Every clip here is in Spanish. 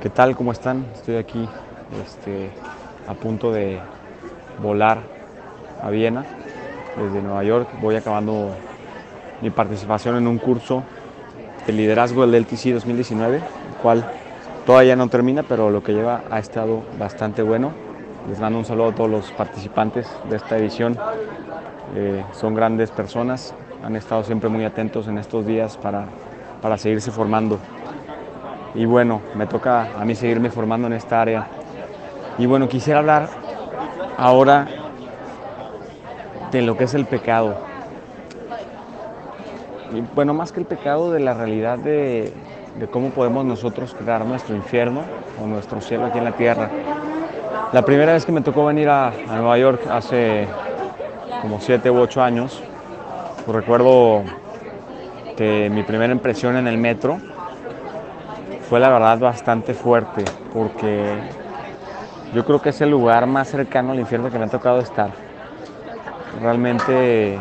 ¿Qué tal? ¿Cómo están? Estoy aquí este, a punto de volar a Viena desde Nueva York. Voy acabando mi participación en un curso de liderazgo del LTC 2019, el cual todavía no termina, pero lo que lleva ha estado bastante bueno. Les mando un saludo a todos los participantes de esta edición. Eh, son grandes personas, han estado siempre muy atentos en estos días para, para seguirse formando y bueno, me toca a mí seguirme formando en esta área. Y bueno, quisiera hablar ahora de lo que es el pecado. Bueno, más que el pecado, de la realidad de, cómo podemos nosotros crear nuestro infierno o nuestro cielo aquí en la tierra. La primera vez que me tocó venir a, Nueva York hace como siete u ocho años, recuerdo que mi primera impresión en el metro fue la verdad bastante fuerte porque yo creo que es el lugar más cercano al infierno que me ha tocado estar. Realmente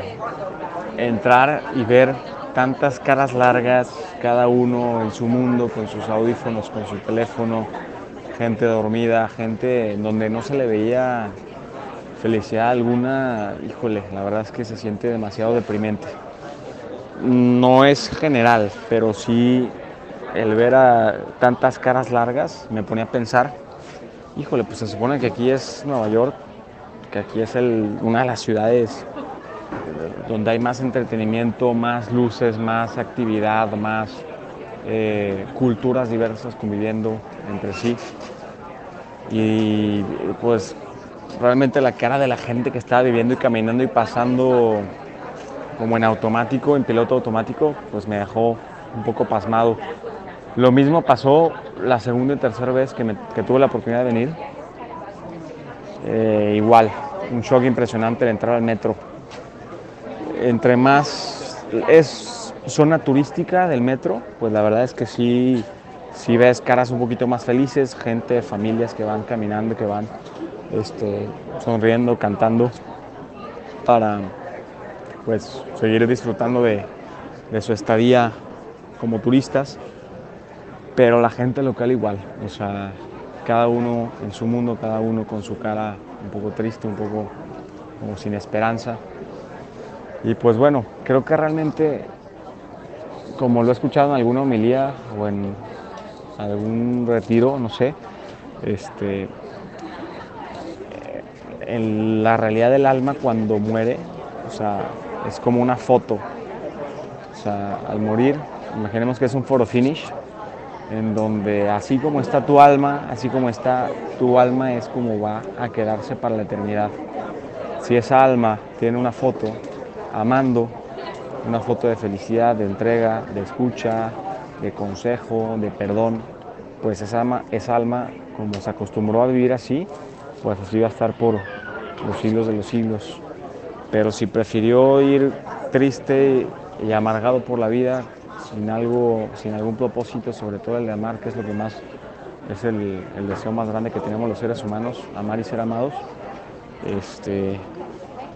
entrar y ver tantas caras largas, cada uno en su mundo, con sus audífonos, con su teléfono, gente dormida, gente en donde no se le veía felicidad alguna, híjole, la verdad es que se siente demasiado deprimente. No es general, pero sí el ver a tantas caras largas me ponía a pensar, híjole, pues se supone que aquí es Nueva York, que aquí es una de las ciudades donde hay más entretenimiento, más luces, más actividad, más eh, culturas diversas conviviendo entre sí. Y pues realmente la cara de la gente que estaba viviendo y caminando y pasando como en automático, en piloto automático, pues me dejó un poco pasmado. Lo mismo pasó la segunda y tercera vez que, tuve la oportunidad de venir. Eh, igual, un shock impresionante de entrar al metro. Entre más es zona turística del metro, pues la verdad es que sí, sí ves caras un poquito más felices, gente, familias que van caminando, que van este, sonriendo, cantando, para pues seguir disfrutando de su estadía como turistas pero la gente local igual, o sea, cada uno en su mundo, cada uno con su cara un poco triste, un poco como sin esperanza. Y pues bueno, creo que realmente, como lo he escuchado en alguna homilía o en algún retiro, no sé, este, en la realidad del alma cuando muere, o sea, es como una foto. O sea, al morir, imaginemos que es un foro finish, en donde así como está tu alma, así como está tu alma es como va a quedarse para la eternidad. Si esa alma tiene una foto amando, una foto de felicidad, de entrega, de escucha, de consejo, de perdón, pues esa alma, esa alma como se acostumbró a vivir así, pues así va a estar por los siglos de los siglos. Pero si prefirió ir triste y amargado por la vida, sin algo, sin algún propósito, sobre todo el de amar, que es lo que más es el, deseo más grande que tenemos los seres humanos, amar y ser amados, este,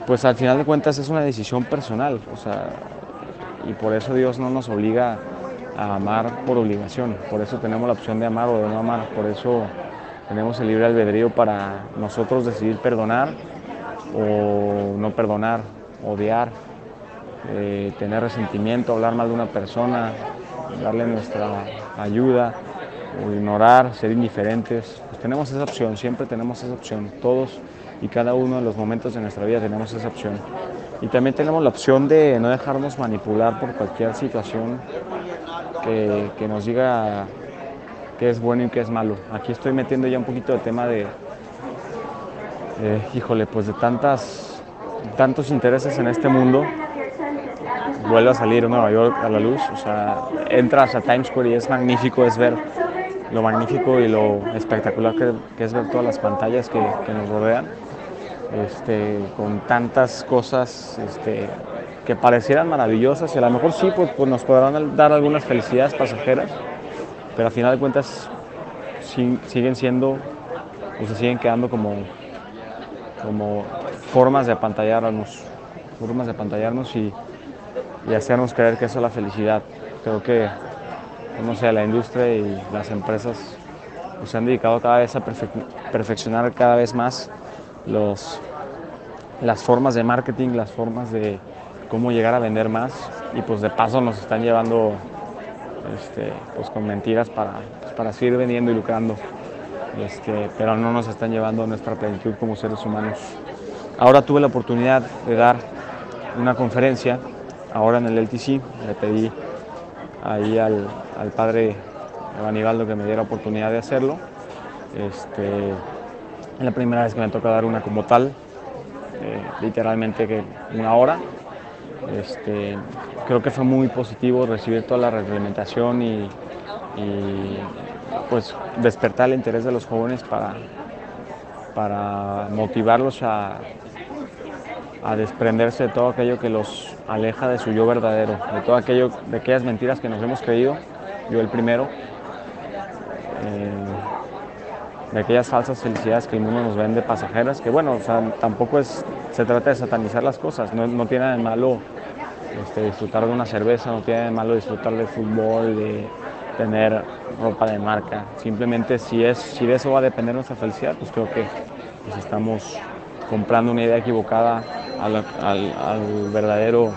pues al final de cuentas es una decisión personal, o sea, y por eso Dios no nos obliga a amar por obligación, por eso tenemos la opción de amar o de no amar, por eso tenemos el libre albedrío para nosotros decidir perdonar o no perdonar, odiar, eh, tener resentimiento, hablar mal de una persona, darle nuestra ayuda o ignorar, ser indiferentes. Pues tenemos esa opción, siempre tenemos esa opción, todos y cada uno de los momentos de nuestra vida tenemos esa opción. Y también tenemos la opción de no dejarnos manipular por cualquier situación que, nos diga qué es bueno y qué es malo. Aquí estoy metiendo ya un poquito de tema de, eh, híjole, pues de tantas, tantos intereses en este mundo vuelve a salir Nueva York a la luz. O sea, entras a Times Square y es magnífico, es ver lo magnífico y lo espectacular que, es ver todas las pantallas que, nos rodean, este, con tantas cosas este, que parecieran maravillosas y a lo mejor sí, pues, pues nos podrán dar algunas felicidades pasajeras, pero al final de cuentas siguen siendo o se siguen quedando como, como formas de apantallarnos, formas de apantallarnos y y hacernos creer que eso es la felicidad. Creo que, no sé, la industria y las empresas pues, se han dedicado cada vez a perfeccionar cada vez más los, las formas de marketing, las formas de cómo llegar a vender más y pues de paso nos están llevando este, pues con mentiras para, pues, para seguir vendiendo y lucrando, este, pero no nos están llevando a nuestra plenitud como seres humanos. Ahora tuve la oportunidad de dar una conferencia, ahora en el LTC, le pedí ahí al, al padre Aníbaldo que me diera oportunidad de hacerlo. Este, es la primera vez que me toca dar una como tal, eh, literalmente que una hora. Este, creo que fue muy positivo recibir toda la reglamentación y, pues despertar el interés de los jóvenes para, para motivarlos a, a desprenderse de todo aquello que los aleja de su yo verdadero, de todo aquello, de aquellas mentiras que nos hemos creído, yo el primero, de aquellas falsas felicidades que el mundo nos vende pasajeras, que bueno, tampoco es, se trata de satanizar las cosas, no, no tiene de malo este, disfrutar de una cerveza, no tiene de malo disfrutar de fútbol, de tener ropa de marca, simplemente si, es, si de eso va a depender nuestra felicidad, pues creo que pues, estamos comprando una idea equivocada al, verdadero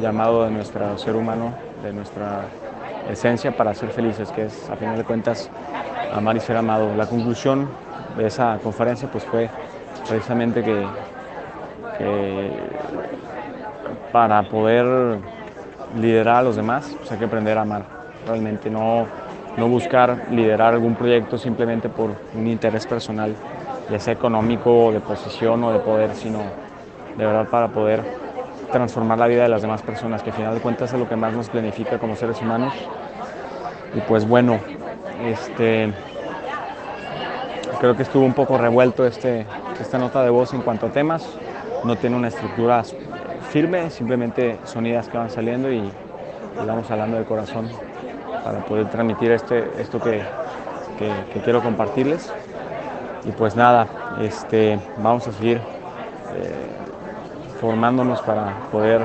llamado de nuestro ser humano, de nuestra esencia para ser felices, que es a final de cuentas amar y ser amado. La conclusión de esa conferencia pues fue precisamente que, para poder liderar a los demás pues hay que aprender a amar, realmente no, no buscar liderar algún proyecto simplemente por un interés personal, ya sea económico, de posición o de poder, sino de verdad para poder transformar la vida de las demás personas, que al final de cuentas es lo que más nos planifica como seres humanos. Y pues bueno, este, creo que estuvo un poco revuelto este, esta nota de voz en cuanto a temas. No tiene una estructura firme, simplemente son ideas que van saliendo y, vamos hablando de corazón para poder transmitir este, esto que, que, quiero compartirles. Y pues nada, este, vamos a seguir eh, formándonos para poder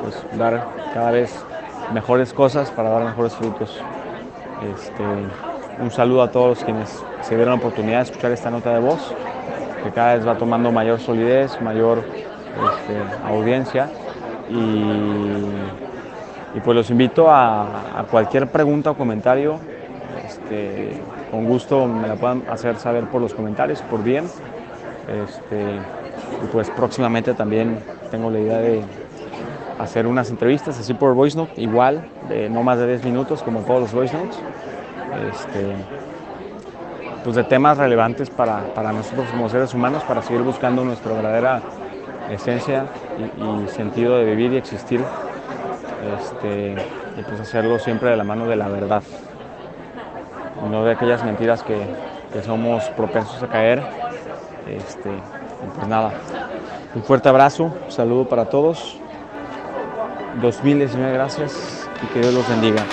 pues, dar cada vez mejores cosas, para dar mejores frutos. Este, un saludo a todos quienes se dieron la oportunidad de escuchar esta nota de voz, que cada vez va tomando mayor solidez, mayor este, audiencia. Y, pues los invito a, cualquier pregunta o comentario. Este, con gusto me la puedan hacer saber por los comentarios, por bien. Y pues próximamente también tengo la idea de hacer unas entrevistas así por voice note, igual, de no más de 10 minutos como todos los voice notes. Este, pues de temas relevantes para, nosotros como seres humanos, para seguir buscando nuestra verdadera esencia y, sentido de vivir y existir, este, y pues hacerlo siempre de la mano de la verdad, no de aquellas mentiras que, somos propensos a caer. Este, pues nada, un fuerte abrazo, un saludo para todos. 2019, gracias y que Dios los bendiga.